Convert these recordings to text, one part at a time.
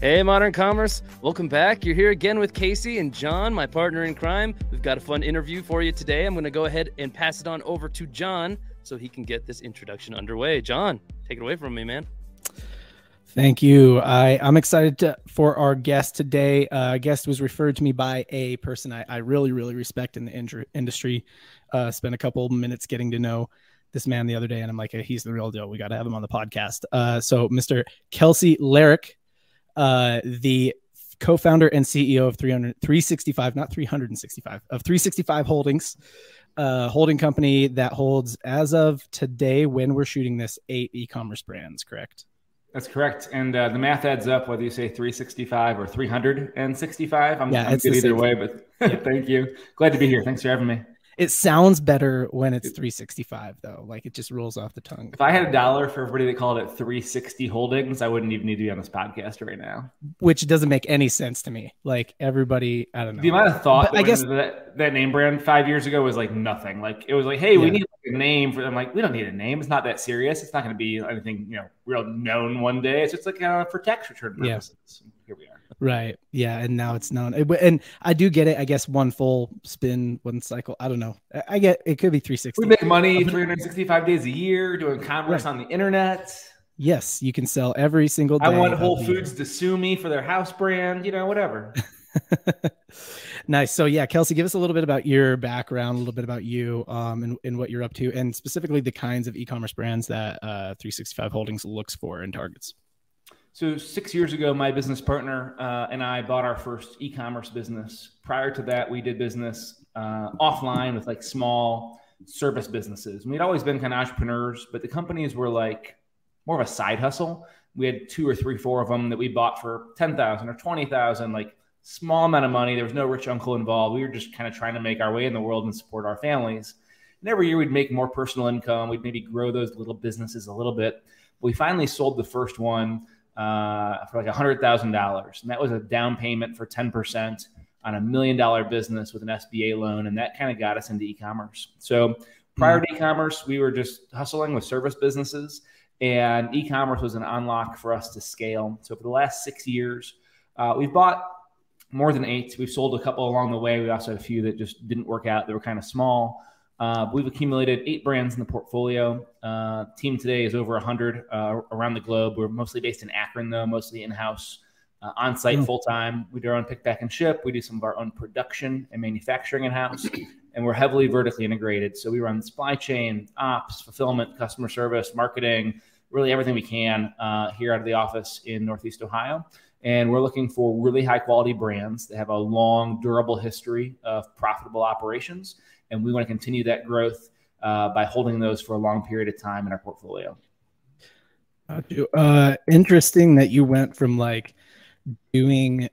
Hey, Modern Commerce. Welcome back. You're here again with Casey and John, my partner in crime. We've got a fun interview for you today. I'm going to go ahead and pass it on over to John so he can get this introduction underway. John, take it away from me, man. Thank you. I, I'm excited to, for our guest today. Uh, guest was referred to me by a person I, I really, really respect in the in- industry. Uh, spent a couple minutes getting to know this man the other day, and I'm like, hey, he's the real deal. We got to have him on the podcast. Uh, so, Mr. Kelcey Lehrich, uh, the co-founder and CEO of 300, 365, not 365, of 365 Holdings, uh, holding company that holds, as of today, when we're shooting this, eight e-commerce brands. Correct? That's correct. And uh, the math adds up whether you say 365 or 365. I'm, yeah, I'm good either way, but yeah. thank you. Glad to be here. Thanks for having me. It sounds better when it's 365 though. Like it just rolls off the tongue. If I had a dollar for everybody that called it 360 holdings, I wouldn't even need to be on this podcast right now. Which doesn't make any sense to me. Like everybody, I don't know. The amount of thought I guess that, that name brand five years ago was like nothing. Like it was like, hey, yeah. we need a name for them. Like we don't need a name. It's not that serious. It's not going to be anything you know real known one day. It's just like uh, for tax return purposes. Yeah. Here we are. Right. Yeah. And now it's known. And I do get it. I guess one full spin, one cycle. I don't know. I get it could be 360. We make money 365 days a year doing commerce right. on the internet. Yes, you can sell every single day. I want Whole Foods to sue me for their house brand, you know, whatever. nice. So yeah, Kelcey, give us a little bit about your background, a little bit about you, um, and, and what you're up to, and specifically the kinds of e-commerce brands that uh, 365 Holdings looks for and targets. So six years ago, my business partner uh, and I bought our first e-commerce business. Prior to that, we did business uh, offline with like small service businesses. And we'd always been kind of entrepreneurs, but the companies were like more of a side hustle. We had two or three, four of them that we bought for ten thousand or twenty thousand, like small amount of money. There was no rich uncle involved. We were just kind of trying to make our way in the world and support our families. And every year we'd make more personal income. We'd maybe grow those little businesses a little bit. But we finally sold the first one uh, for like $100,000. And that was a down payment for 10% on a million dollar business with an SBA loan. And that kind of got us into e commerce. So prior mm-hmm. to e commerce, we were just hustling with service businesses, and e commerce was an unlock for us to scale. So for the last six years, uh, we've bought more than eight. We've sold a couple along the way. We also had a few that just didn't work out. They were kind of small. Uh, we've accumulated eight brands in the portfolio. Uh, team today is over 100 uh, around the globe. We're mostly based in Akron, though, mostly in house, uh, on site mm. full time. We do our own pick, pack, and ship. We do some of our own production and manufacturing in house, and we're heavily vertically integrated. So we run supply chain, ops, fulfillment, customer service, marketing, really everything we can uh, here out of the office in Northeast Ohio. And we're looking for really high quality brands that have a long, durable history of profitable operations and we want to continue that growth uh, by holding those for a long period of time in our portfolio. Uh, interesting that you went from like doing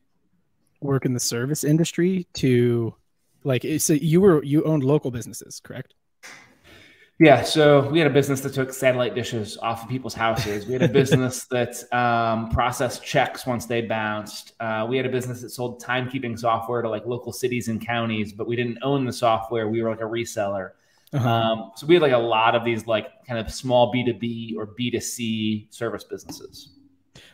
work in the service industry to like so you were you owned local businesses, correct? Yeah, so we had a business that took satellite dishes off of people's houses. We had a business that um, processed checks once they bounced. Uh, we had a business that sold timekeeping software to like local cities and counties, but we didn't own the software. We were like a reseller. Uh-huh. Um, so we had like a lot of these like kind of small B two B or B 2 C service businesses.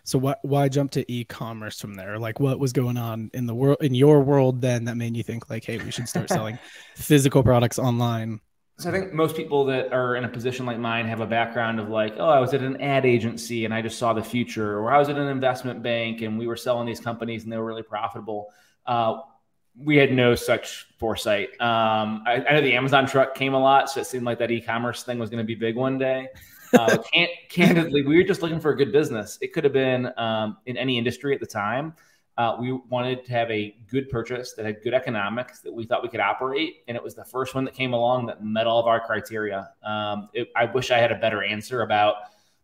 So why why jump to e-commerce from there? Like what was going on in the world in your world then that made you think like, hey, we should start selling physical products online? So I think most people that are in a position like mine have a background of like, oh, I was at an ad agency and I just saw the future, or I was at an investment bank and we were selling these companies and they were really profitable. Uh, we had no such foresight. Um, I, I, know the Amazon truck came a lot, so it seemed like that e-commerce thing was going to be big one day. Uh, can, candidly, we were just looking for a good business. It could have been um, in any industry at the time. Uh, we wanted to have a good purchase that had good economics that we thought we could operate, and it was the first one that came along that met all of our criteria. Um, it, I wish I had a better answer about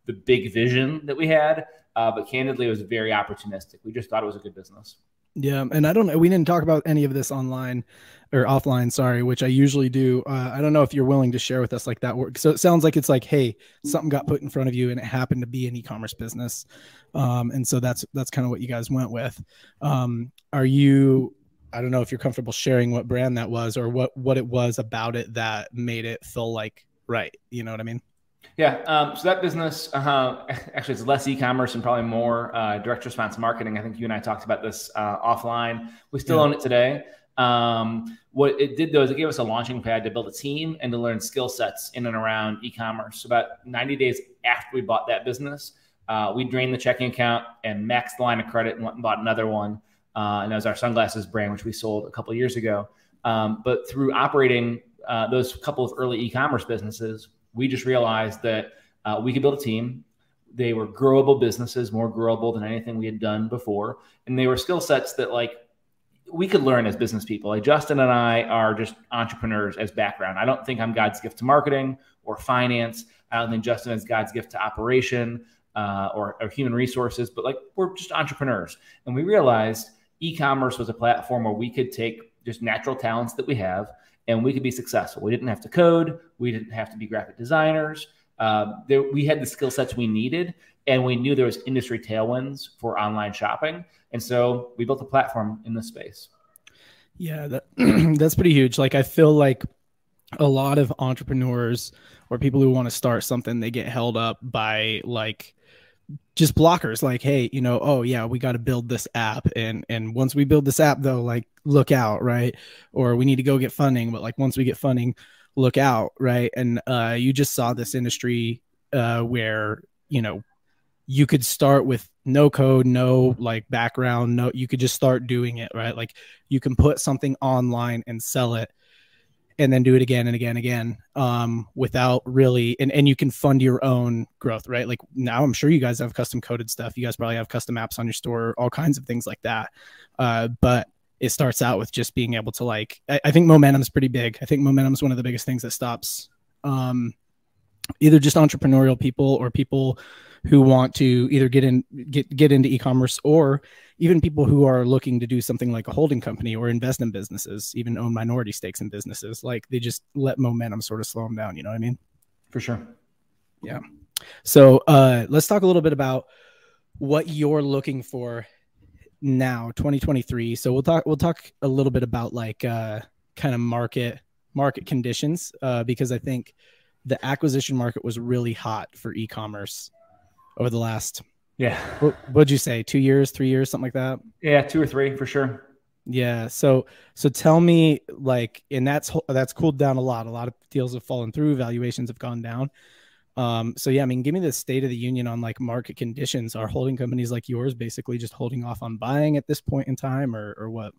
the big vision that we had, uh, but candidly, it was very opportunistic. We just thought it was a good business. Yeah, and I don't know. We didn't talk about any of this online or offline. Sorry, which I usually do. Uh, I don't know if you're willing to share with us like that work. So it sounds like it's like, hey, something got put in front of you, and it happened to be an e-commerce business, um, and so that's that's kind of what you guys went with. Um, are you? I don't know if you're comfortable sharing what brand that was or what what it was about it that made it feel like right. You know what I mean? Yeah. Um, so that business, uh, actually, it's less e-commerce and probably more uh, direct response marketing. I think you and I talked about this uh, offline. We still yeah. own it today. Um, what it did though is it gave us a launching pad to build a team and to learn skill sets in and around e-commerce. About 90 days after we bought that business, uh, we drained the checking account and maxed the line of credit and went and bought another one. Uh, and that was our sunglasses brand, which we sold a couple years ago. Um, but through operating uh, those couple of early e-commerce businesses, we just realized that uh, we could build a team. They were growable businesses, more growable than anything we had done before, and they were skill sets that like we could learn as business people. Like Justin and I are just entrepreneurs as background. I don't think I'm God's gift to marketing or finance. I don't think Justin is God's gift to operation uh, or, or human resources, but like we're just entrepreneurs. And we realized e-commerce was a platform where we could take just natural talents that we have and we could be successful. We didn't have to code. We didn't have to be graphic designers. Uh, there, we had the skill sets we needed, and we knew there was industry tailwinds for online shopping, and so we built a platform in this space. Yeah, that, that's pretty huge. Like I feel like a lot of entrepreneurs or people who want to start something, they get held up by like just blockers. Like hey you know oh yeah we got to build this app. And and once we build this app though like look out right? Or we need to go get funding. But like once we get funding look out right? And uh you just saw this industry uh where you know you could start with no code no like background no you could just start doing it right? Like you can put something online and sell it and then do it again and again and again um, without really and, and you can fund your own growth right? Like now i'm sure you guys have custom coded stuff. You guys probably have custom apps on your store all kinds of things like that. Uh, but it starts out with just being able to like I, I think momentum is pretty big. I think momentum is one of the biggest things that stops um, either just entrepreneurial people or people who want to either get in get get into e-commerce or even people who are looking to do something like a holding company or invest in businesses, even own minority stakes in businesses. Like they just let momentum sort of slow them down. You know what I mean? For sure. Yeah. So uh, let's talk a little bit about what you're looking for now, 2023. So we'll talk. We'll talk a little bit about like uh, kind of market market conditions uh, because I think the acquisition market was really hot for e-commerce over the last yeah. What, would you say? Two years, three years, something like that? Yeah, two or three for sure. Yeah. So so tell me like and that's that's cooled down a lot. A lot of deals have fallen through, valuations have gone down. Um, so yeah, I mean, give me the state of the union on like market conditions. Are holding companies like yours basically just holding off on buying at this point in time, or or what?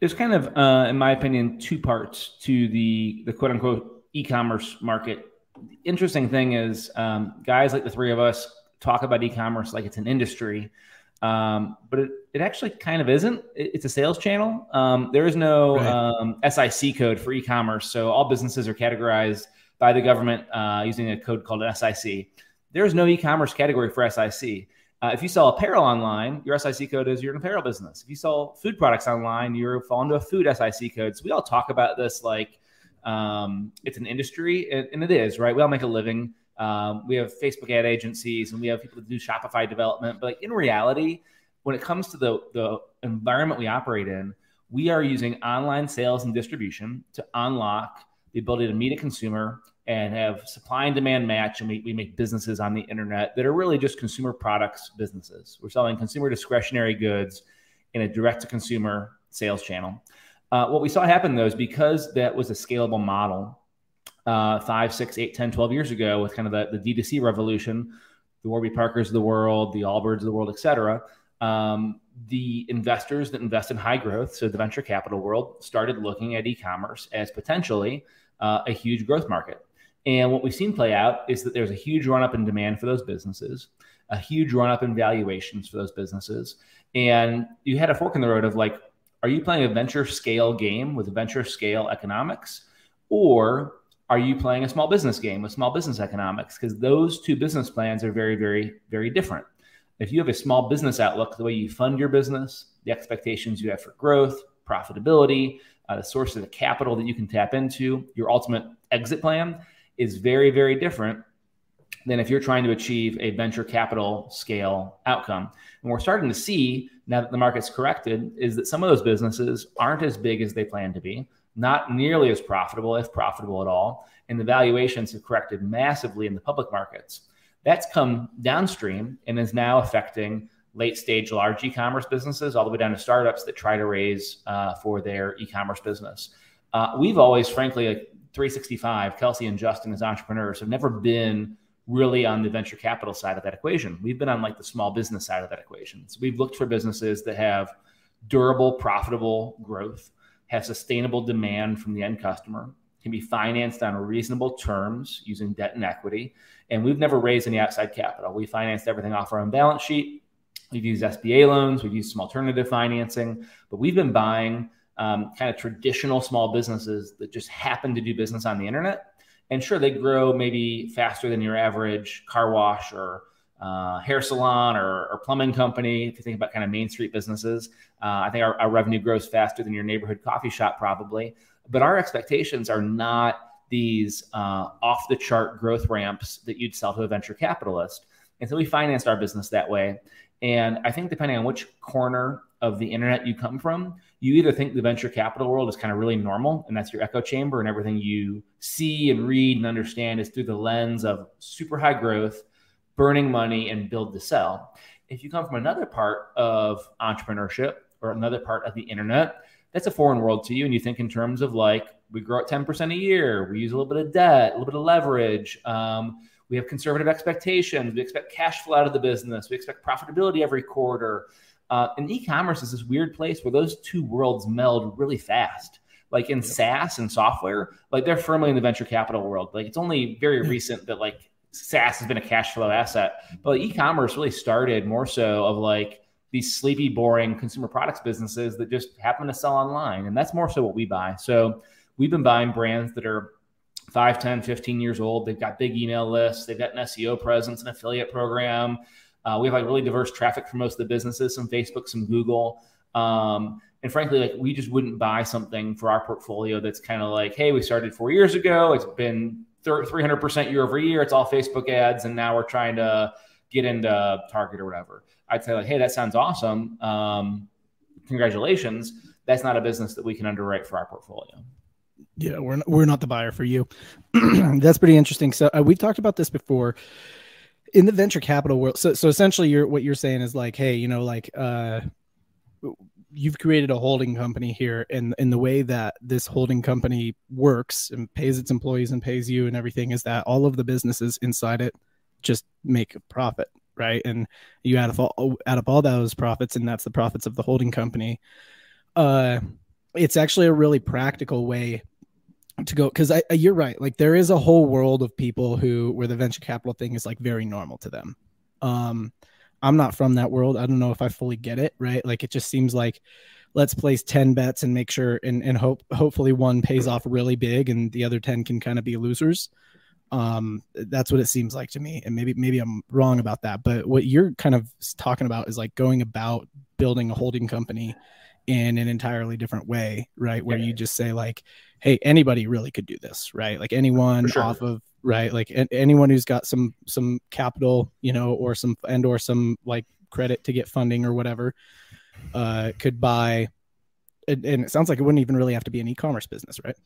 There's kind of, uh, in my opinion, two parts to the the quote unquote e-commerce market. The interesting thing is, um, guys like the three of us talk about e-commerce like it's an industry, um, but it, it actually kind of isn't. It, it's a sales channel. Um, there is no right. um, SIC code for e-commerce, so all businesses are categorized by the government uh, using a code called an SIC. There is no e-commerce category for SIC. Uh, if you sell apparel online, your SIC code is you're an apparel business. If you sell food products online, you're fall into a food SIC code. So we all talk about this like um, it's an industry, and, it is, right? We all make a living um, we have Facebook ad agencies and we have people that do Shopify development. But in reality, when it comes to the, the environment we operate in, we are using online sales and distribution to unlock the ability to meet a consumer and have supply and demand match. And we, we make businesses on the internet that are really just consumer products businesses. We're selling consumer discretionary goods in a direct to consumer sales channel. Uh, what we saw happen though is because that was a scalable model, uh, five, six, eight, 10, 12 years ago with kind of the, the D2C revolution, the Warby Parkers of the world, the Allbirds of the world, et cetera. Um, the investors that invest in high growth, so the venture capital world, started looking at e-commerce as potentially uh, a huge growth market. And what we've seen play out is that there's a huge run up in demand for those businesses, a huge run up in valuations for those businesses. And you had a fork in the road of like, are you playing a venture scale game with venture scale economics? Or are you playing a small business game with small business economics? Because those two business plans are very, very, very different. If you have a small business outlook, the way you fund your business, the expectations you have for growth, profitability, uh, the source of the capital that you can tap into, your ultimate exit plan is very, very different than if you're trying to achieve a venture capital scale outcome. And we're starting to see now that the market's corrected is that some of those businesses aren't as big as they plan to be not nearly as profitable, if profitable at all. And the valuations have corrected massively in the public markets. That's come downstream and is now affecting late stage large e-commerce businesses all the way down to startups that try to raise uh, for their e-commerce business. Uh, we've always, frankly, like 365, Kelcey and Justin as entrepreneurs have never been really on the venture capital side of that equation. We've been on like the small business side of that equation. So we've looked for businesses that have durable, profitable growth, have sustainable demand from the end customer, can be financed on reasonable terms using debt and equity. And we've never raised any outside capital. We financed everything off our own balance sheet. We've used SBA loans, we've used some alternative financing, but we've been buying um, kind of traditional small businesses that just happen to do business on the internet. And sure, they grow maybe faster than your average car wash or uh, hair salon or, or, plumbing company. If you think about kind of main street businesses, uh, I think our, our, revenue grows faster than your neighborhood coffee shop, probably. But our expectations are not these uh, off the chart growth ramps that you'd sell to a venture capitalist. And so we financed our business that way. And I think depending on which corner of the internet you come from, you either think the venture capital world is kind of really normal and that's your echo chamber and everything you see and read and understand is through the lens of super high growth, burning money and build to sell. If you come from another part of entrepreneurship or another part of the internet, that's a foreign world to you. And you think in terms of like, we grow at 10% a year, we use a little bit of debt, a little bit of leverage. Um, we have conservative expectations. We expect cash flow out of the business. We expect profitability every quarter. Uh, and e-commerce is this weird place where those two worlds meld really fast. Like in SaaS and software, like they're firmly in the venture capital world. Like it's only very recent that like SaaS has been a cash flow asset, but e-commerce really started more so of like these sleepy, boring consumer products businesses that just happen to sell online, and that's more so what we buy. So we've been buying brands that are 5, 10, 15 years old. They've got big email lists, they've got an SEO presence, an affiliate program. Uh, we have like really diverse traffic from most of the businesses, some Facebook, some Google. Um, and frankly, like we just wouldn't buy something for our portfolio that's kind of like, hey, we started four years ago. It's been 300% year over year. It's all Facebook ads. And now we're trying to get into Target or whatever. I'd say like, hey, that sounds awesome. Um, congratulations. That's not a business that we can underwrite for our portfolio. Yeah, we're not, we're not the buyer for you. That's pretty interesting. So uh, we've talked about this before in the venture capital world. So so essentially, you're what you're saying is like, hey, you know, like uh, you've created a holding company here, and in the way that this holding company works and pays its employees and pays you and everything is that all of the businesses inside it just make a profit, right? And you add up all, add up all those profits, and that's the profits of the holding company. Uh, it's actually a really practical way to go because you're right. Like there is a whole world of people who where the venture capital thing is like very normal to them. Um i'm not from that world. I don't know if i fully get it right? Like it just seems like let's place 10 bets and make sure and, and hope hopefully one pays off really big and the other 10 can kind of be losers. Um that's what it seems like to me and maybe maybe i'm wrong about that but what you're kind of talking about is like going about building a holding company in an entirely different way right? Where yeah. you just say like hey anybody really could do this right? Like anyone sure. off of right? Like anyone who's got some some capital you know or some and or some like credit to get funding or whatever uh could buy and, and it sounds like it wouldn't even really have to be an e-commerce business right?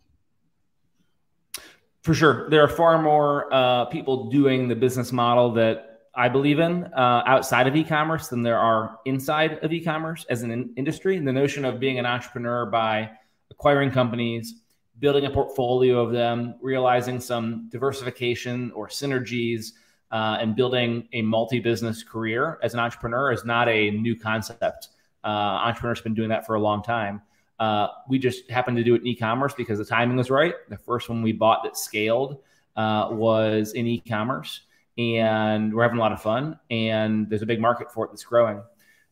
For sure. There are far more uh, people doing the business model that I believe in uh, outside of e-commerce than there are inside of e-commerce as an in- industry. And the notion of being an entrepreneur by acquiring companies, building a portfolio of them, realizing some diversification or synergies, uh, and building a multi-business career as an entrepreneur is not a new concept. Uh, entrepreneurs have been doing that for a long time. Uh, we just happened to do it in e-commerce because the timing was right. The first one we bought that scaled uh, was in e-commerce and we're having a lot of fun. And there's a big market for it that's growing.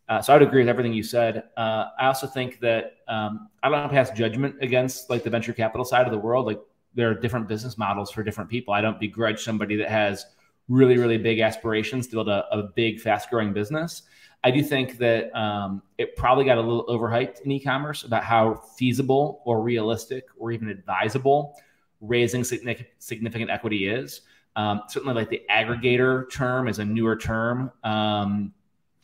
Uh, so I would agree with everything you said. Uh, I also think that um, I don't pass judgment against like the venture capital side of the world. Like there are different business models for different people. I don't begrudge somebody that has really, really big aspirations to build a, a big, fast growing business. I do think that um, it probably got a little overhyped in e-commerce about how feasible or realistic or even advisable raising significant, significant equity is. Um, certainly, like the aggregator term is a newer term um,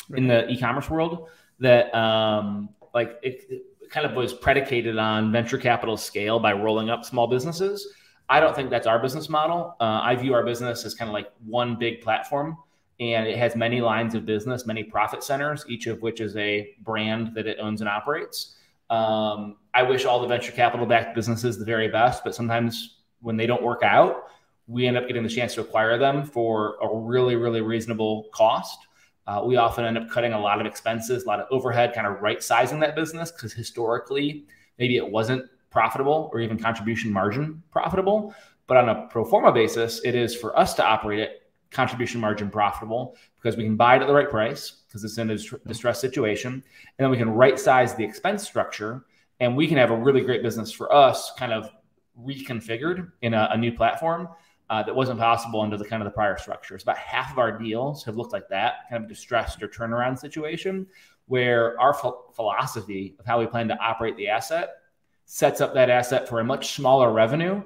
right. in the e-commerce world. That um, like it, kind of was predicated on venture capital scale by rolling up small businesses. I don't think that's our business model. Uh, I view our business as kind of like one big platform, and it has many lines of business, many profit centers, each of which is a brand that it owns and operates. Um, I wish all the venture capital backed businesses the very best, but sometimes when they don't work out, we end up getting the chance to acquire them for a really, really reasonable cost. Uh, we often end up cutting a lot of expenses, a lot of overhead, kind of right sizing that business because historically, maybe it wasn't profitable or even contribution margin profitable. But on a pro forma basis, it is for us to operate it contribution margin profitable because we can buy it at the right price because it's in a distressed situation. And then we can right size the expense structure and we can have a really great business for us kind of reconfigured in a, a new platform uh, that wasn't possible under the kind of the prior structures. About half of our deals have looked like that, kind of distressed or turnaround situation, where our ph- philosophy of how we plan to operate the asset sets up that asset for a much smaller revenue,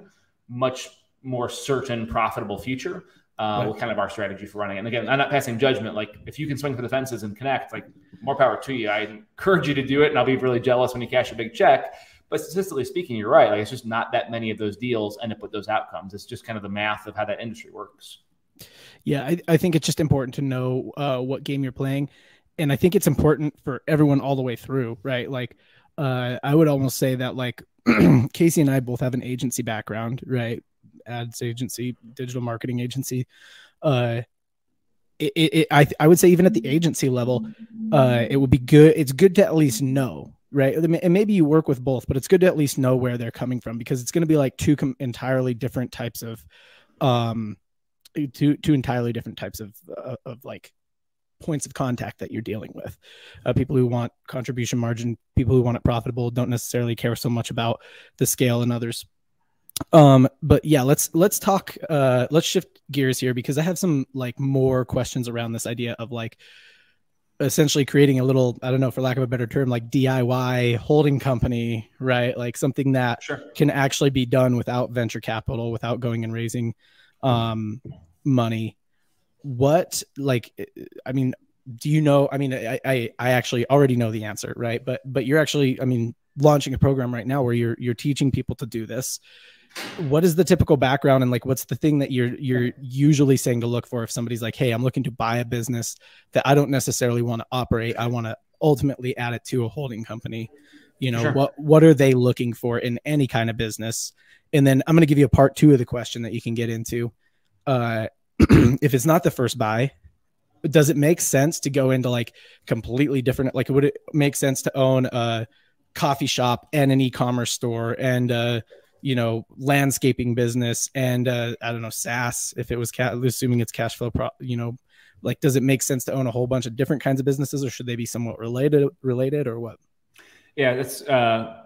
much more certain profitable future. Uh, right. kind of our strategy for running it. And again, I'm not passing judgment. Like if you can swing for the fences and connect, like more power to you. I encourage you to do it, and I'll be really jealous when you cash a big check. But statistically speaking, you're right. Like it's just not that many of those deals end up with those outcomes. It's just kind of the math of how that industry works. Yeah, I, I think it's just important to know uh, what game you're playing, and I think it's important for everyone all the way through, right? Like, uh, I would almost say that like Casey and I both have an agency background, right? Ads agency, digital marketing agency. Uh, it, it, I, I would say even at the agency level, uh, it would be good. It's good to at least know, right? And maybe you work with both, but it's good to at least know where they're coming from because it's going to be like two com- entirely different types of, um, two two entirely different types of uh, of like points of contact that you're dealing with. Uh, people who want contribution margin, people who want it profitable, don't necessarily care so much about the scale and others. Um, but yeah, let's let's talk. Uh, let's shift gears here because I have some like more questions around this idea of like essentially creating a little i don't know for lack of a better term like diy holding company right? Like something that sure. can actually be done without venture capital without going and raising um money. What like i mean do you know i mean I, I i actually already know the answer right? But but you're actually i mean launching a program right now where you're you're teaching people to do this what is the typical background and like what's the thing that you're you're usually saying to look for if somebody's like hey i'm looking to buy a business that i don't necessarily want to operate. I want to ultimately add it to a holding company. You know sure. what what are they looking for in any kind of business? And then i'm going to give you a part two of the question that you can get into. Uh if it's not the first buy does it make sense to go into like completely different like would it make sense to own a coffee shop and an e-commerce store and uh you know landscaping business and uh, I don't know SaaS if it was ca- assuming it's cash flow pro- you know like does it make sense to own a whole bunch of different kinds of businesses or should they be somewhat related related or what yeah that's uh,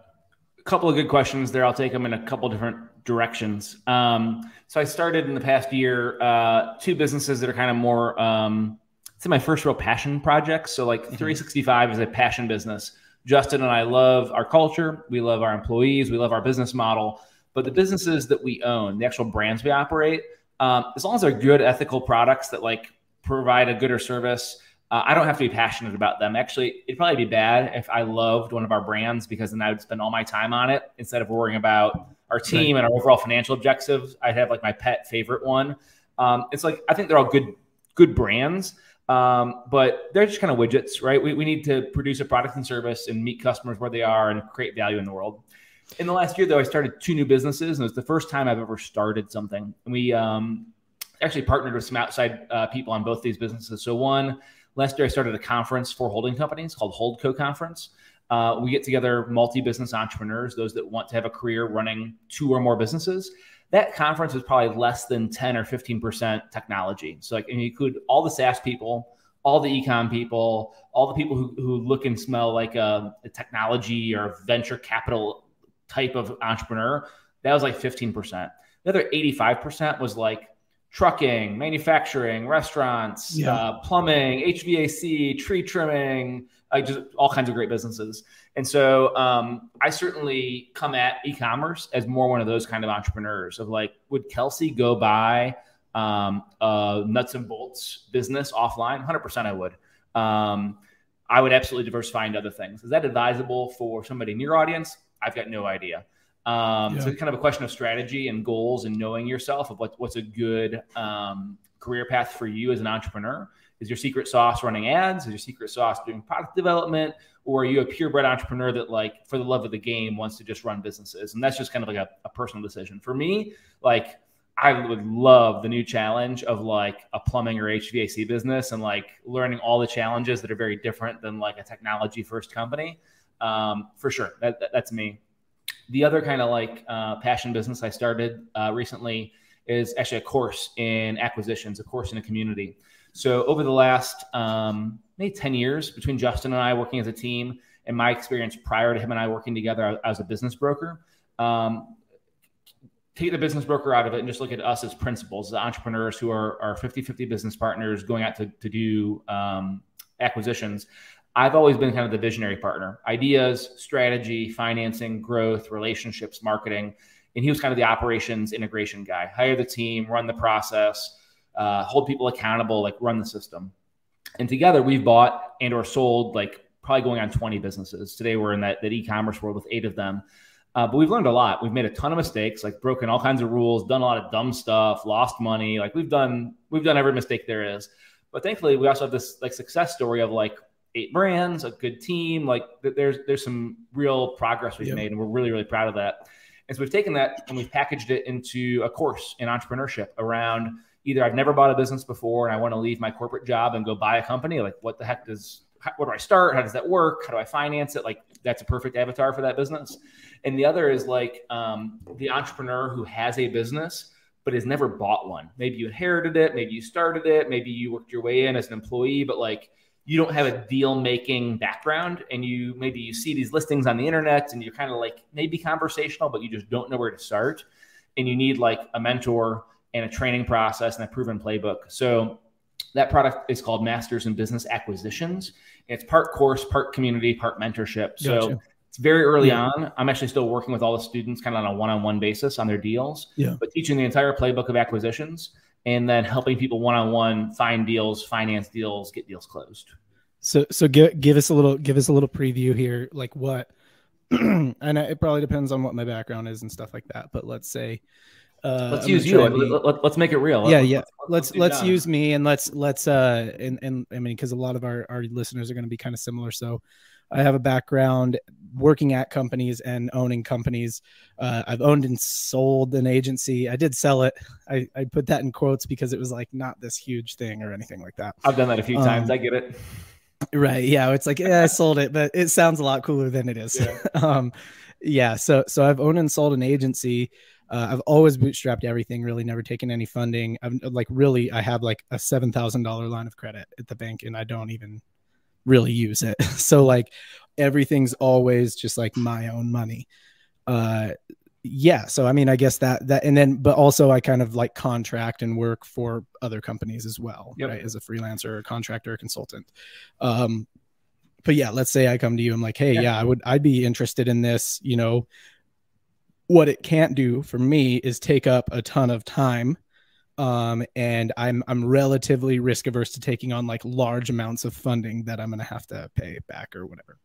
a couple of good questions there I'll take them in a couple different directions um, so I started in the past year uh, two businesses that are kind of more um, it's my first real passion project so like mm-hmm. 365 is a passion business Justin and I love our culture. We love our employees. We love our business model. But the businesses that we own, the actual brands we operate, um, as long as they're good ethical products that like provide a good or service, uh, I don't have to be passionate about them. Actually, it'd probably be bad if I loved one of our brands because then I would spend all my time on it instead of worrying about our team and our overall financial objectives. I'd have like my pet favorite one. Um, it's like I think they're all good good brands, um, but they're just kind of widgets, right? We, we need to produce a product and service and meet customers where they are and create value in the world in the last year, though, I started two new businesses, and it was the first time I've ever started something. And we um, actually partnered with some outside uh, people on both these businesses. So one, last year I started a conference for holding companies called Holdco Conference. Uh, we get together multi-business entrepreneurs, those that want to have a career running two or more businesses. That conference was probably less than 10 or 15% technology. So like, and you include all the SaaS people, all the ecom people, all the people who, who look and smell like a, a technology or venture capital type of entrepreneur, that was like 15%. The other 85% was like trucking, manufacturing, restaurants, yeah. uh, plumbing, HVAC, tree trimming, like just all kinds of great businesses. And so um, I certainly come at e-commerce as more one of those kind of entrepreneurs of like, would Kelcey go buy um, a nuts and bolts business offline? 100% I would. Um, I would absolutely diversify into other things. Is that advisable for somebody in your audience? I've got no idea. Um, yeah. So kind of a question of strategy and goals and knowing yourself of what, what's a good um, career path for you as an entrepreneur. Is your secret sauce running ads? Is your secret sauce doing product development? Or are you a purebred entrepreneur that, like, for the love of the game, wants to just run businesses? And that's just kind of like a, a personal decision. For me, like, I would love the new challenge of like a plumbing or HVAC business and like learning all the challenges that are very different than like a technology first company. Um, for sure, that, that, that's me. The other kind of like uh, passion business I started uh, recently is actually a course in acquisitions, a course in a community. So over the last um, maybe 10 years between Justin and I working as a team and my experience prior to him and I working together as a business broker, um, take the business broker out of it and just look at us as principals, as entrepreneurs who are, are 50-50 business partners going out to, to do um, acquisitions. I've always been kind of the visionary partner, ideas, strategy, financing, growth, relationships, marketing. And he was kind of the operations integration guy, hire the team, run the process, uh, hold people accountable, like run the system. And together we've bought and or sold like probably going on 20 businesses. Today we're in that, that e-commerce world with eight of them. Uh, but we've learned a lot. We've made a ton of mistakes, like broken all kinds of rules, done a lot of dumb stuff, lost money. Like we've done, we've done every mistake there is. But thankfully, we also have this like success story of like eight brands, a good team. Like there's there's some real progress we've yep. made, and we're really really proud of that. And so we've taken that and we've packaged it into a course in entrepreneurship around either I've never bought a business before and I want to leave my corporate job and go buy a company. Like, what the heck does, how, where do I start? How does that work? How do I finance it? Like, that's a perfect avatar for that business. And the other is like um, the entrepreneur who has a business but has never bought one. Maybe you inherited it, maybe you started it, maybe you worked your way in as an employee, but like you don't have a deal making background and you maybe you see these listings on the internet and you're kind of like maybe conversational, but you just don't know where to start. And you need like a mentor and a training process and a proven playbook. So that product is called Masters in Business Acquisitions. It's part course, part community, part mentorship. So gotcha. it's very early yeah. on. I'm actually still working with all the students kind of on a one-on-one basis on their deals, yeah. but teaching the entire playbook of acquisitions and then helping people one-on-one find deals, finance deals, get deals closed. So so give give us a little give us a little preview here, like what and it probably depends on what my background is and stuff like that. But let's say uh, let's use you. Be, let, us make it real. Yeah, yeah. Let's let's, let's use me and let's let's uh and and I mean because a lot of our our listeners are going to be kind of similar. So I have a background working at companies and owning companies. Uh, I've owned and sold an agency. I did sell it. I, I put that in quotes because it was like not this huge thing or anything like that. I've done that a few um, times. I get it. Right. Yeah. It's like, yeah, I sold it, but it sounds a lot cooler than it is. Yeah. um, yeah. So, so I've owned and sold an agency. Uh, I've always bootstrapped everything, really never taken any funding. I'm like, really, I have like a $7,000 line of credit at the bank and I don't even really use it. so like everything's always just like my own money. Uh, yeah so i mean i guess that that and then but also i kind of like contract and work for other companies as well yep. right as a freelancer or contractor or consultant um but yeah let's say i come to you i'm like hey yeah. yeah i would i'd be interested in this you know what it can't do for me is take up a ton of time um, and I'm I'm relatively risk averse to taking on like large amounts of funding that I'm going to have to pay back or whatever.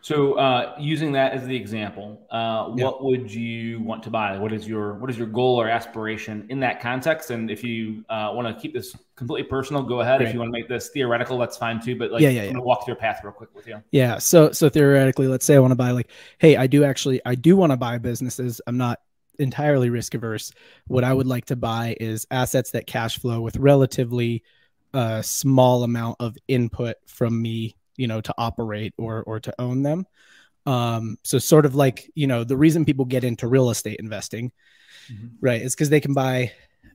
So, uh, using that as the example, uh, yeah. what would you want to buy? What is your what is your goal or aspiration in that context? And if you uh, want to keep this completely personal, go ahead. If you want to make this theoretical, that's fine too. But like, yeah, yeah, I'm yeah. gonna walk through a path real quick with you. Yeah. So, so theoretically, let's say I want to buy like, hey, I do actually, I do want to buy businesses. I'm not entirely risk averse. What I would like to buy is assets that cash flow with relatively uh, small amount of input from me you know to operate or or to own them um so sort of like you know the reason people get into real estate investing mm-hmm. right is because they can buy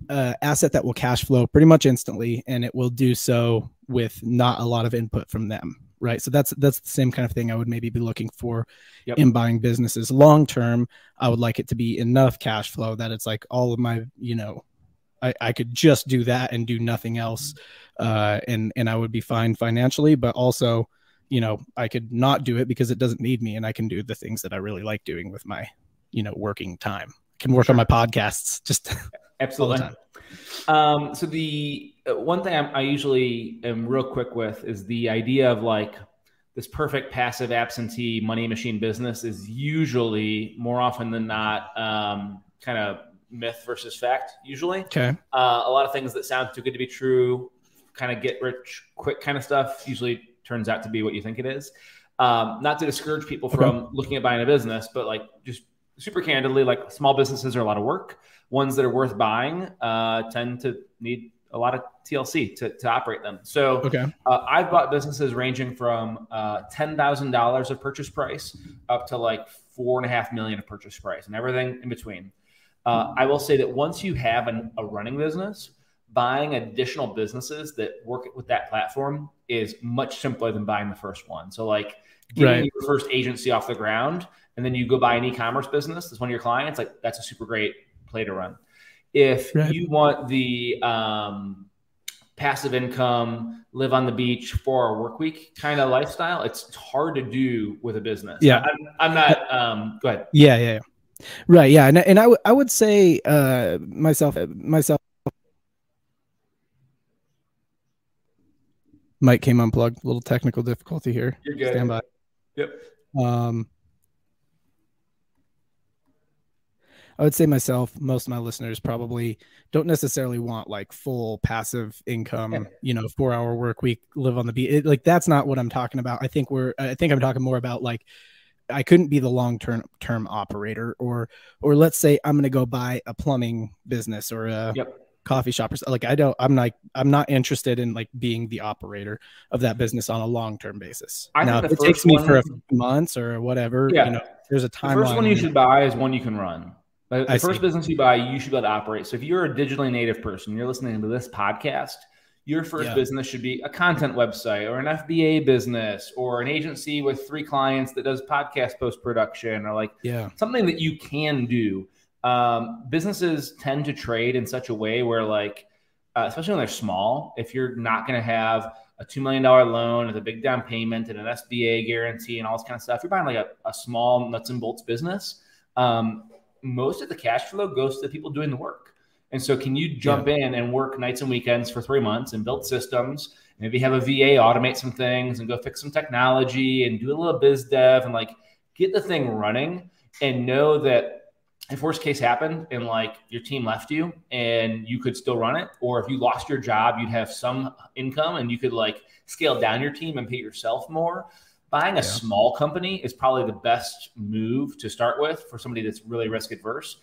uh, asset that will cash flow pretty much instantly and it will do so with not a lot of input from them right so that's that's the same kind of thing i would maybe be looking for yep. in buying businesses long term i would like it to be enough cash flow that it's like all of my you know I, I could just do that and do nothing else, uh, and and I would be fine financially. But also, you know, I could not do it because it doesn't need me, and I can do the things that I really like doing with my, you know, working time. I can work sure. on my podcasts just absolutely. Um, so the uh, one thing I'm, i usually am real quick with is the idea of like this perfect passive absentee money machine business is usually more often than not um, kind of myth versus fact. Usually, okay, uh, a lot of things that sound too good to be true, kind of get rich quick kind of stuff, usually turns out to be what you think it is. Um, not to discourage people from okay. looking at buying a business, but like just super candidly, like small businesses are a lot of work. Ones that are worth buying uh, tend to need a lot of TLC to, to operate them. So okay. uh, I've bought businesses ranging from uh, ten thousand dollars of purchase price up to like four and a half million of purchase price and everything in between. Uh, I will say that once you have an, a running business, buying additional businesses that work with that platform is much simpler than buying the first one. So like getting right. your first agency off the ground and then you go buy an e-commerce business that's one of your clients, like that's a super great play to run. If right. you want the um, passive income, live on the beach, for a work week kind of lifestyle, it's hard to do with a business. Yeah, I'm, I'm not. Um, go ahead. Yeah, yeah, yeah. right. Yeah, and and I, w- I would say uh, myself myself. Mike came unplugged. A little technical difficulty here. You're good. Stand by. Yep. Um, I would say myself, most of my listeners probably don't necessarily want like full passive income, you know, four hour work week, live on the beach. It, like that's not what I'm talking about. I think we're, I think I'm talking more about like, I couldn't be the long term term operator, or, or let's say I'm going to go buy a plumbing business or a yep. Coffee shop or like I don't, I'm like, I'm not interested in like being the operator of that business on a long term basis. I now, if it takes me for a few months or whatever, yeah. you know, there's a time. The first one you should buy is one you can run. The, the first see. business you buy, you should be able to operate. So if you're a digitally native person, you're listening to this podcast, your first yeah. business should be a content website or an FBA business or an agency with three clients that does podcast post production or like yeah. something that you can do. Um, businesses tend to trade in such a way where like, uh, especially when they're small, if you're not going to have a $2 million loan with a big down payment and an SBA guarantee and all this kind of stuff, you're buying like a, a small nuts and bolts business. Um, most of the cash flow goes to the people doing the work. And so, can you jump yeah. in and work nights and weekends for three months and build systems? Maybe have a VA automate some things and go fix some technology and do a little biz dev and like get the thing running and know that if worst case happened and like your team left you and you could still run it, or if you lost your job, you'd have some income and you could like scale down your team and pay yourself more buying a yeah. small company is probably the best move to start with for somebody that's really risk adverse.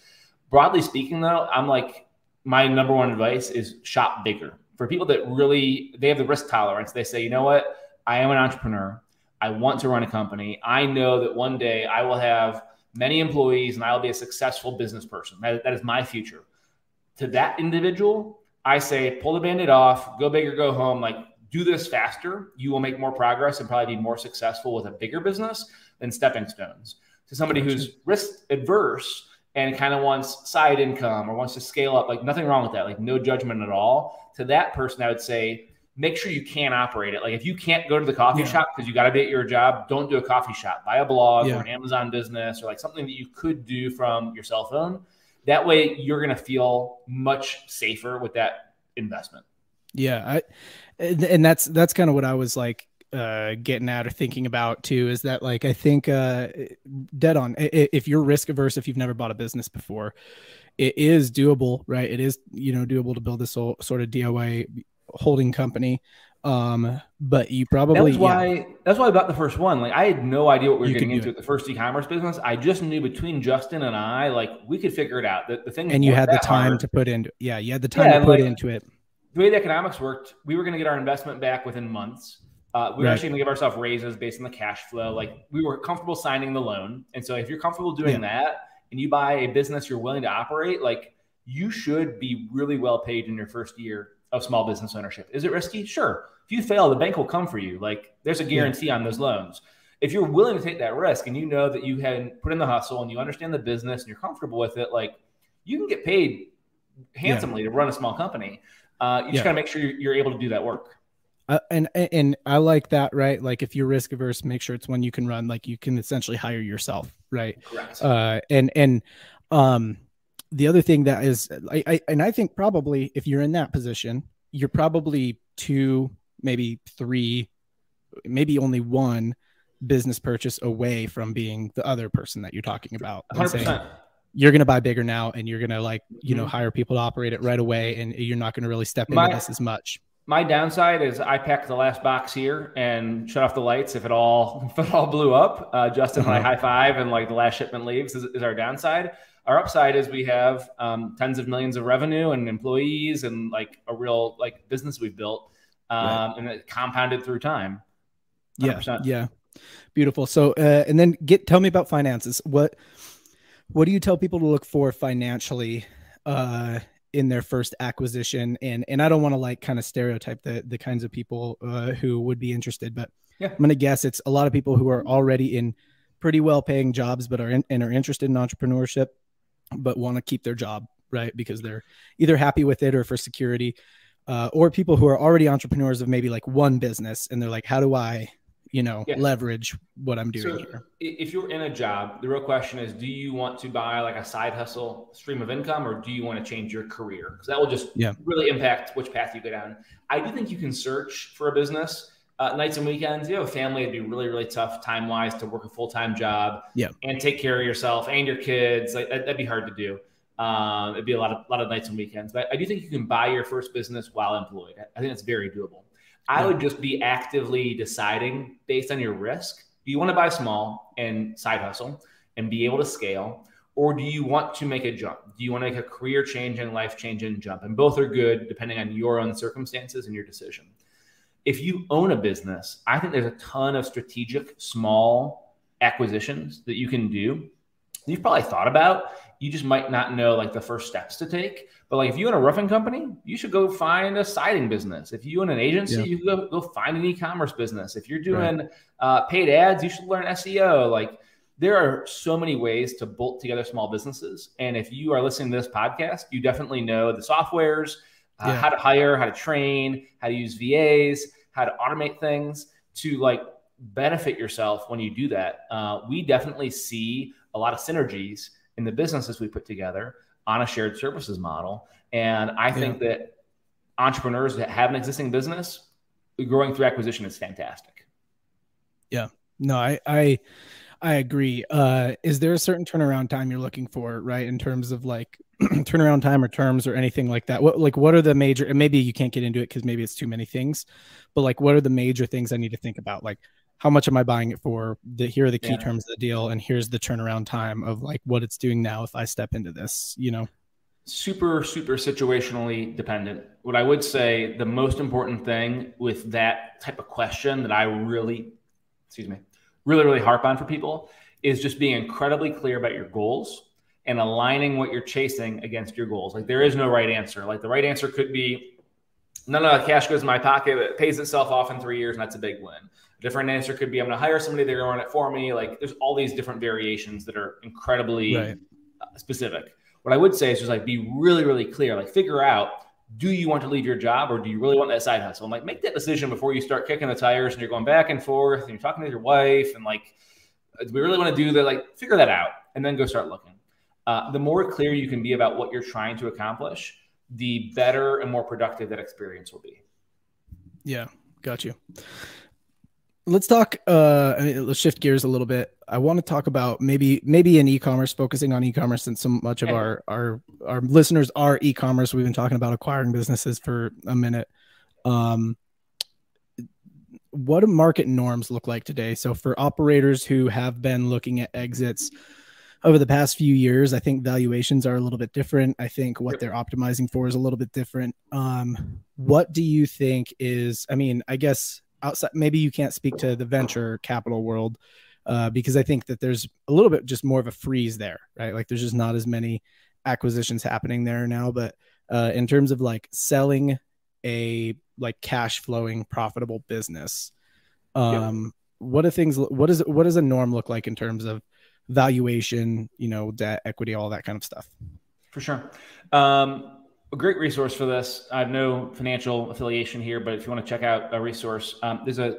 Broadly speaking, though, I'm like, my number one advice is shop bigger. For people that really they have the risk tolerance, they say, you know what, I am an entrepreneur. I want to run a company. I know that one day I will have many employees and I will be a successful business person. that, that is my future. To that individual, I say, pull the band-aid off, go big or go home. Like do this faster, you will make more progress and probably be more successful with a bigger business than stepping stones. To somebody who's risk adverse and kind of wants side income or wants to scale up, like nothing wrong with that, like no judgment at all. To that person, I would say, make sure you can operate it. Like if you can't go to the coffee yeah. shop because you got to be at your job, don't do a coffee shop. Buy a blog yeah. or an Amazon business or like something that you could do from your cell phone. That way, you're going to feel much safer with that investment. Yeah, I and that's that's kind of what I was like uh getting at or thinking about too is that like I think uh dead on if you're risk averse if you've never bought a business before it is doable right it is you know doable to build this whole sort of DIY holding company um but you probably that's why yeah. that's why I bought the first one like I had no idea what we were you getting into at the first e-commerce business I just knew between Justin and I like we could figure it out the, the thing and you had the time hard. to put into yeah you had the time yeah, to put like, into it the way the economics worked, we were going to get our investment back within months. Uh, we were right. actually going to give ourselves raises based on the cash flow. Like we were comfortable signing the loan. And so if you're comfortable doing yeah. that and you buy a business you're willing to operate, like you should be really well paid in your first year of small business ownership. Is it risky? Sure. If you fail, the bank will come for you. Like there's a guarantee on those loans. If you're willing to take that risk and you know that you had put in the hustle and you understand the business and you're comfortable with it, like you can get paid handsomely yeah. to run a small company. Uh, you just yeah. got to make sure you're, you're, able to do that work. Uh, and and I like that, right? Like if you're risk averse, make sure it's one you can run. Like you can essentially hire yourself, right? Correct. Uh, and and um, the other thing that is, I, I and I think probably if you're in that position, you're probably two, maybe three, maybe only one business purchase away from being the other person that you're talking about. 100%. You're going to buy bigger now and you're going to like, you Mhm. know, hire people to operate it right away. And you're not going to really step into My- this as much. My downside is I packed the last box here and shut off the lights if it all if it all blew up. Uh, Justin and I Uh-huh. high five and like the last shipment leaves is, is our downside. Our upside is we have um, tens of millions of revenue and employees and like a real like business we've built um, Right. and it compounded through time. Yeah. 100%. Yeah. Beautiful. So, uh, and then get, tell me about finances. What, what do you tell people to look for financially, uh, in their first acquisition? And, and I don't want to like kind of stereotype the, the kinds of people, uh, who would be interested, but Yeah. I'm going to guess it's a lot of people who are already in pretty well paying jobs, but are in, and are interested in entrepreneurship, but want to keep their job, right? Because they're either happy with it or for security. Uh, or people who are already entrepreneurs of maybe like one business and they're like, how do I, you know, Yeah. leverage what I'm doing So, here? if you're in a job, the real question is: Do you want to buy like a side hustle stream of income, or do you want to change your career? Because that will just Yeah. really impact which path you go down. I do think you can search for a business uh, nights and weekends. You have a family; it'd be really, really tough time wise to work a full time job, Yeah. and take care of yourself and your kids. Like that, that'd be hard to do. Um, it'd be a lot of lot of nights and weekends. But I do think you can buy your first business while employed. I think that's very doable. I Yeah. would just be actively deciding based on your risk. Do you want to buy small and side hustle and be able to scale? Or do you want to make a jump? Do you want to make a career changing, life changing jump? And both are good depending on your own circumstances and your decision. If you own a business, I think there's a ton of strategic small acquisitions that you can do. You've probably thought about. You just might not know like the first steps to take. But like if you own a roofing company, you should go find a siding business. If you own an agency, Yeah. you go go find an e-commerce business. If you're doing uh, paid ads, you should learn SEO. Like there are so many ways to bolt together small businesses. And if you are listening to this podcast, you definitely know the softwares, uh, Yeah. how to hire, how to train, how to use VAs, how to automate things to like benefit yourself when you do that. Uh, we definitely see a lot of synergies in the businesses we put together on a shared services model. And I think that entrepreneurs that have an existing business, growing through acquisition is fantastic. Yeah. No, I, I, I agree. Uh, is there a certain turnaround time you're looking for, right? In terms of like turnaround time or terms or anything like that? What, like, what are the major, and maybe you can't get into it because maybe it's too many things, but like, what are the major things I need to think about? Like, how much am I buying it for? The, here are the key Yeah. terms of the deal, and here's the turnaround time of like what it's doing now if I step into this, you know? super super situationally dependent what i would say the most important thing with that type of question that i really excuse me really really harp on for people is just being incredibly clear about your goals and aligning what you're chasing against your goals. Like there is no right answer. Like the right answer could be none of the cash goes in my pocket it pays itself off in three years and that's a big win. A different answer could be i'm going to hire somebody they're going to run it for me. Like there's all these different variations that are incredibly Right. specific. What I would say is just like be really, really clear. Like figure out do you want to leave your job or do you really want that side hustle? And like make that decision before you start kicking the tires and you're going back and forth and you're talking to your wife and like do we really want to do that? Like figure that out and then go start looking. Uh, the more clear you can be about what you're trying to accomplish, the better and more productive that experience will be. Yeah, got you. Let's talk. Uh, I mean, let's shift gears a little bit. I want to talk about maybe maybe in e-commerce, focusing on e-commerce, since so much of our our our listeners are e-commerce. We've been talking about acquiring businesses for a minute. Um, what do market norms look like today? So for operators who have been looking at exits over the past few years, I think valuations are a little bit different. I think what they're optimizing for is a little bit different. Um, what do you think is? I mean, I guess outside maybe you can't speak to the venture capital world uh, because I think that there's a little bit just more of a freeze there, right? Like there's just not as many acquisitions happening there now. But uh, in terms of like selling a like cash flowing profitable business, um, what do things? What is what does a norm look like in terms of valuation? You know, debt, equity, all that kind of stuff. For sure. Um, a great resource for this. I have no financial affiliation here, but if you want to check out a resource, um, there's a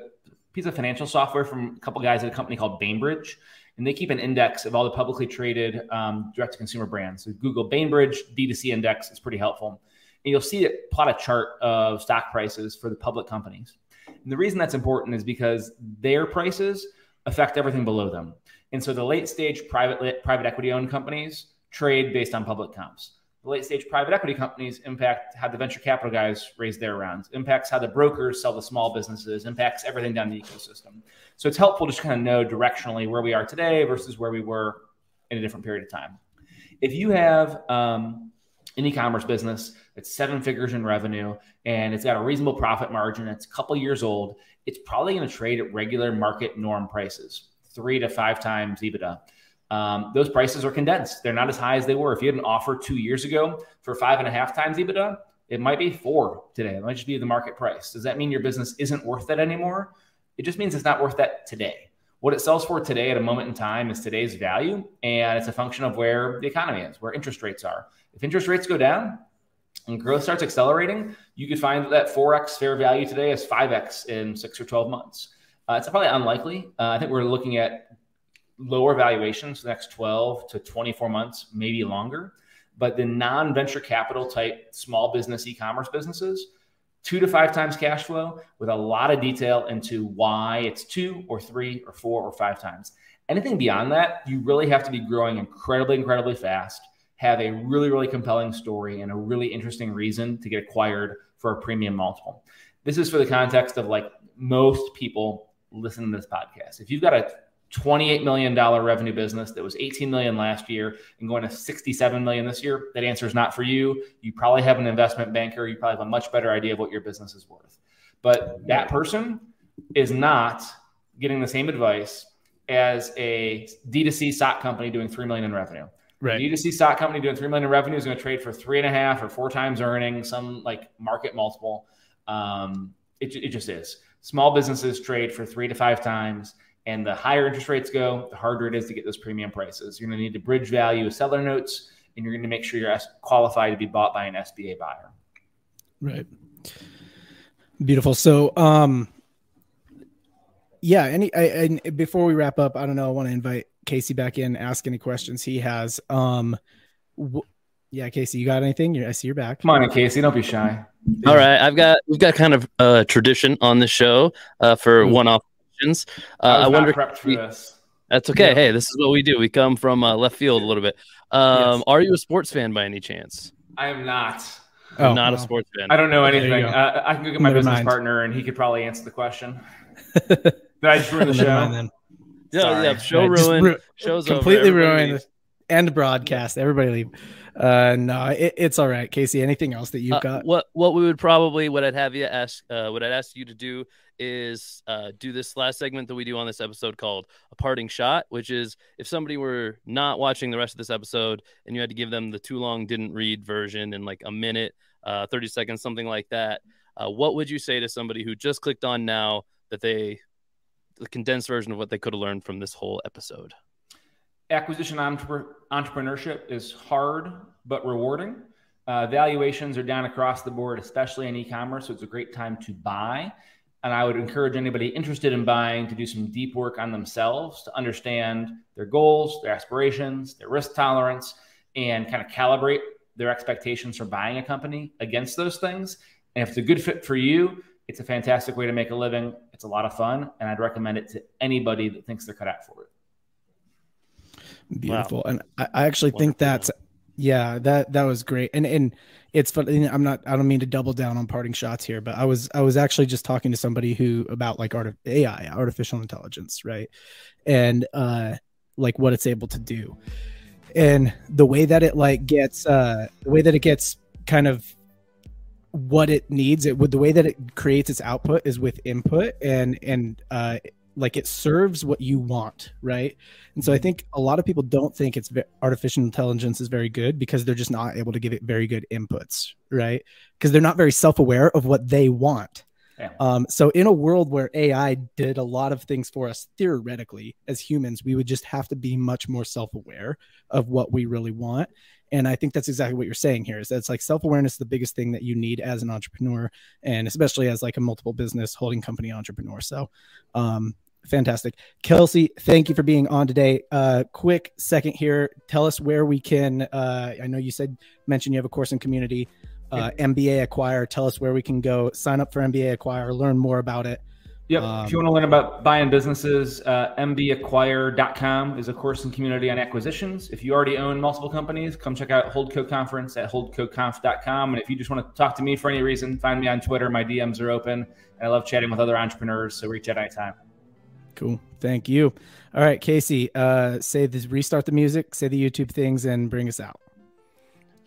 piece of financial software from a couple guys at a company called Bainbridge, and they keep an index of all the publicly traded um, direct to consumer brands. So Google Bainbridge D2C index is pretty helpful. And you'll see it plot a chart of stock prices for the public companies. And the reason that's important is because their prices affect everything below them. And so the late stage private private equity owned companies trade based on public comps. The late stage private equity companies impact how the venture capital guys raise their rounds, impacts how the brokers sell the small businesses, impacts everything down the ecosystem. So it's helpful to just kind of know directionally where we are today versus where we were in a different period of time. If you have um, an e-commerce business that's seven figures in revenue and it's got a reasonable profit margin, it's a couple years old, it's probably going to trade at regular market norm prices, three to five times EBITDA. Um, those prices are condensed. They're not as high as they were. If you had an offer two years ago for five and a half times EBITDA, it might be four today. It might just be the market price. Does that mean your business isn't worth that anymore? It just means it's not worth that today. What it sells for today at a moment in time is today's value, and it's a function of where the economy is, where interest rates are. If interest rates go down and growth starts accelerating, you could find that that 4x fair value today is 5x in six or 12 months. Uh, it's probably unlikely. Uh, I think we're looking at lower valuations the next 12 to 24 months, maybe longer. But the non venture capital type small business e commerce businesses, two to five times cash flow with a lot of detail into why it's two or three or four or five times. Anything beyond that, you really have to be growing incredibly, incredibly fast, have a really, really compelling story and a really interesting reason to get acquired for a premium multiple. This is for the context of like most people listening to this podcast. If you've got a $28 million revenue business that was 18 million last year and going to 67 million this year, that answer is not for you. You probably have an investment banker. You probably have a much better idea of what your business is worth. But that person is not getting the same advice as a D2C stock company doing 3 million in revenue. Right. A D2C stock company doing 3 million in revenue is going to trade for three and a half or four times earnings, some like market multiple. Um, it, it just is. Small businesses trade for three to five times and the higher interest rates go, the harder it is to get those premium prices. You're going to need to bridge value seller notes, and you're going to make sure you're qualified to be bought by an SBA buyer. Right. Beautiful. So, um, yeah. Any, I, I, before we wrap up, I don't know. I want to invite Casey back in, ask any questions he has. Um, w- yeah, Casey, you got anything? You're, I see you're back. Come on, in, Casey. Don't be shy. All right, I've got we've got kind of a tradition on the show uh, for one-off questions. Uh, I, I wonder. Prepped for this. That's okay. Yeah. Hey, this is what we do. We come from uh, left field a little bit. Um, yes. Are you a sports fan by any chance? I am not. I'm oh, not no. a sports fan. I don't know anything. Uh, I can go get my Never business mind. partner, and he could probably answer the question. Did I just ruin the show? Mind, yeah, yeah. Show ruined. Ru- Show's completely ruined. End broadcast. Everybody leave. Uh, no, it, it's all right, Casey. Anything else that you've uh, got? What What we would probably what I'd have you ask, uh, what I'd ask you to do is uh, do this last segment that we do on this episode called a parting shot, which is if somebody were not watching the rest of this episode and you had to give them the too long didn't read version in like a minute, uh, 30 seconds, something like that, uh, what would you say to somebody who just clicked on now that they, the condensed version of what they could have learned from this whole episode? Acquisition entrepreneurship is hard but rewarding. Uh, valuations are down across the board, especially in e-commerce. So it's a great time to buy. And I would encourage anybody interested in buying to do some deep work on themselves to understand their goals, their aspirations, their risk tolerance, and kind of calibrate their expectations for buying a company against those things. And if it's a good fit for you, it's a fantastic way to make a living. It's a lot of fun. And I'd recommend it to anybody that thinks they're cut out for it. Beautiful. Wow. And I, I actually Wonderful. think that's yeah, that that was great. And and it's funny. I'm not. I don't mean to double down on parting shots here, but I was I was actually just talking to somebody who about like art of AI, artificial intelligence, right? And uh, like what it's able to do, and the way that it like gets uh, the way that it gets kind of what it needs it with the way that it creates its output is with input and and uh like it serves what you want right? And so i mm-hmm. think a lot of people don't think it's artificial intelligence is very good because they're just not able to give it very good inputs right? Because they're not very self-aware of what they want. Yeah. um, so in a world where ai did a lot of things for us theoretically as humans we would just have to be much more self-aware of what we really want. And i think that's exactly what you're saying here is that it's like self-awareness is the biggest thing that you need as an entrepreneur and especially as like a multiple business holding company entrepreneur. So um, fantastic. Kelcey, thank you for being on today. Uh, quick second here. Tell us where we can. Uh, I know you said mention you have a course in community. uh, MBA Acquire. Tell us where we can go sign up for MBA Acquire, learn more about it. Yep. Um, if you want to learn about buying businesses, uh, mbacquire.com is a course in community on acquisitions. If you already own multiple companies, come check out Holdco Conference at holdcoconf.com. And if you just want to talk to me for any reason, find me on Twitter. My DMs are open. And I love chatting with other entrepreneurs. So reach out anytime. Cool. Thank you. All right, Casey, uh, say this, restart the music, say the YouTube things, and bring us out.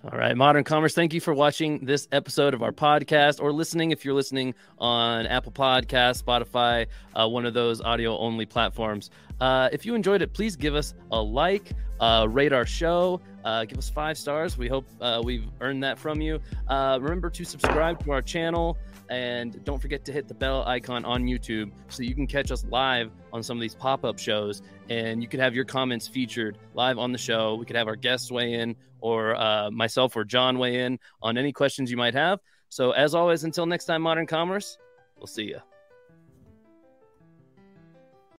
All right, Modern Commerce, thank you for watching this episode of our podcast or listening if you're listening on Apple Podcasts, Spotify, uh, one of those audio only platforms. Uh, if you enjoyed it, please give us a like, uh, rate our show, uh, give us five stars. We hope uh, we've earned that from you. Uh, remember to subscribe to our channel. And don't forget to hit the bell icon on YouTube so you can catch us live on some of these pop up shows. And you could have your comments featured live on the show. We could have our guests weigh in, or uh, myself or John weigh in on any questions you might have. So, as always, until next time, Modern Commerce, we'll see you.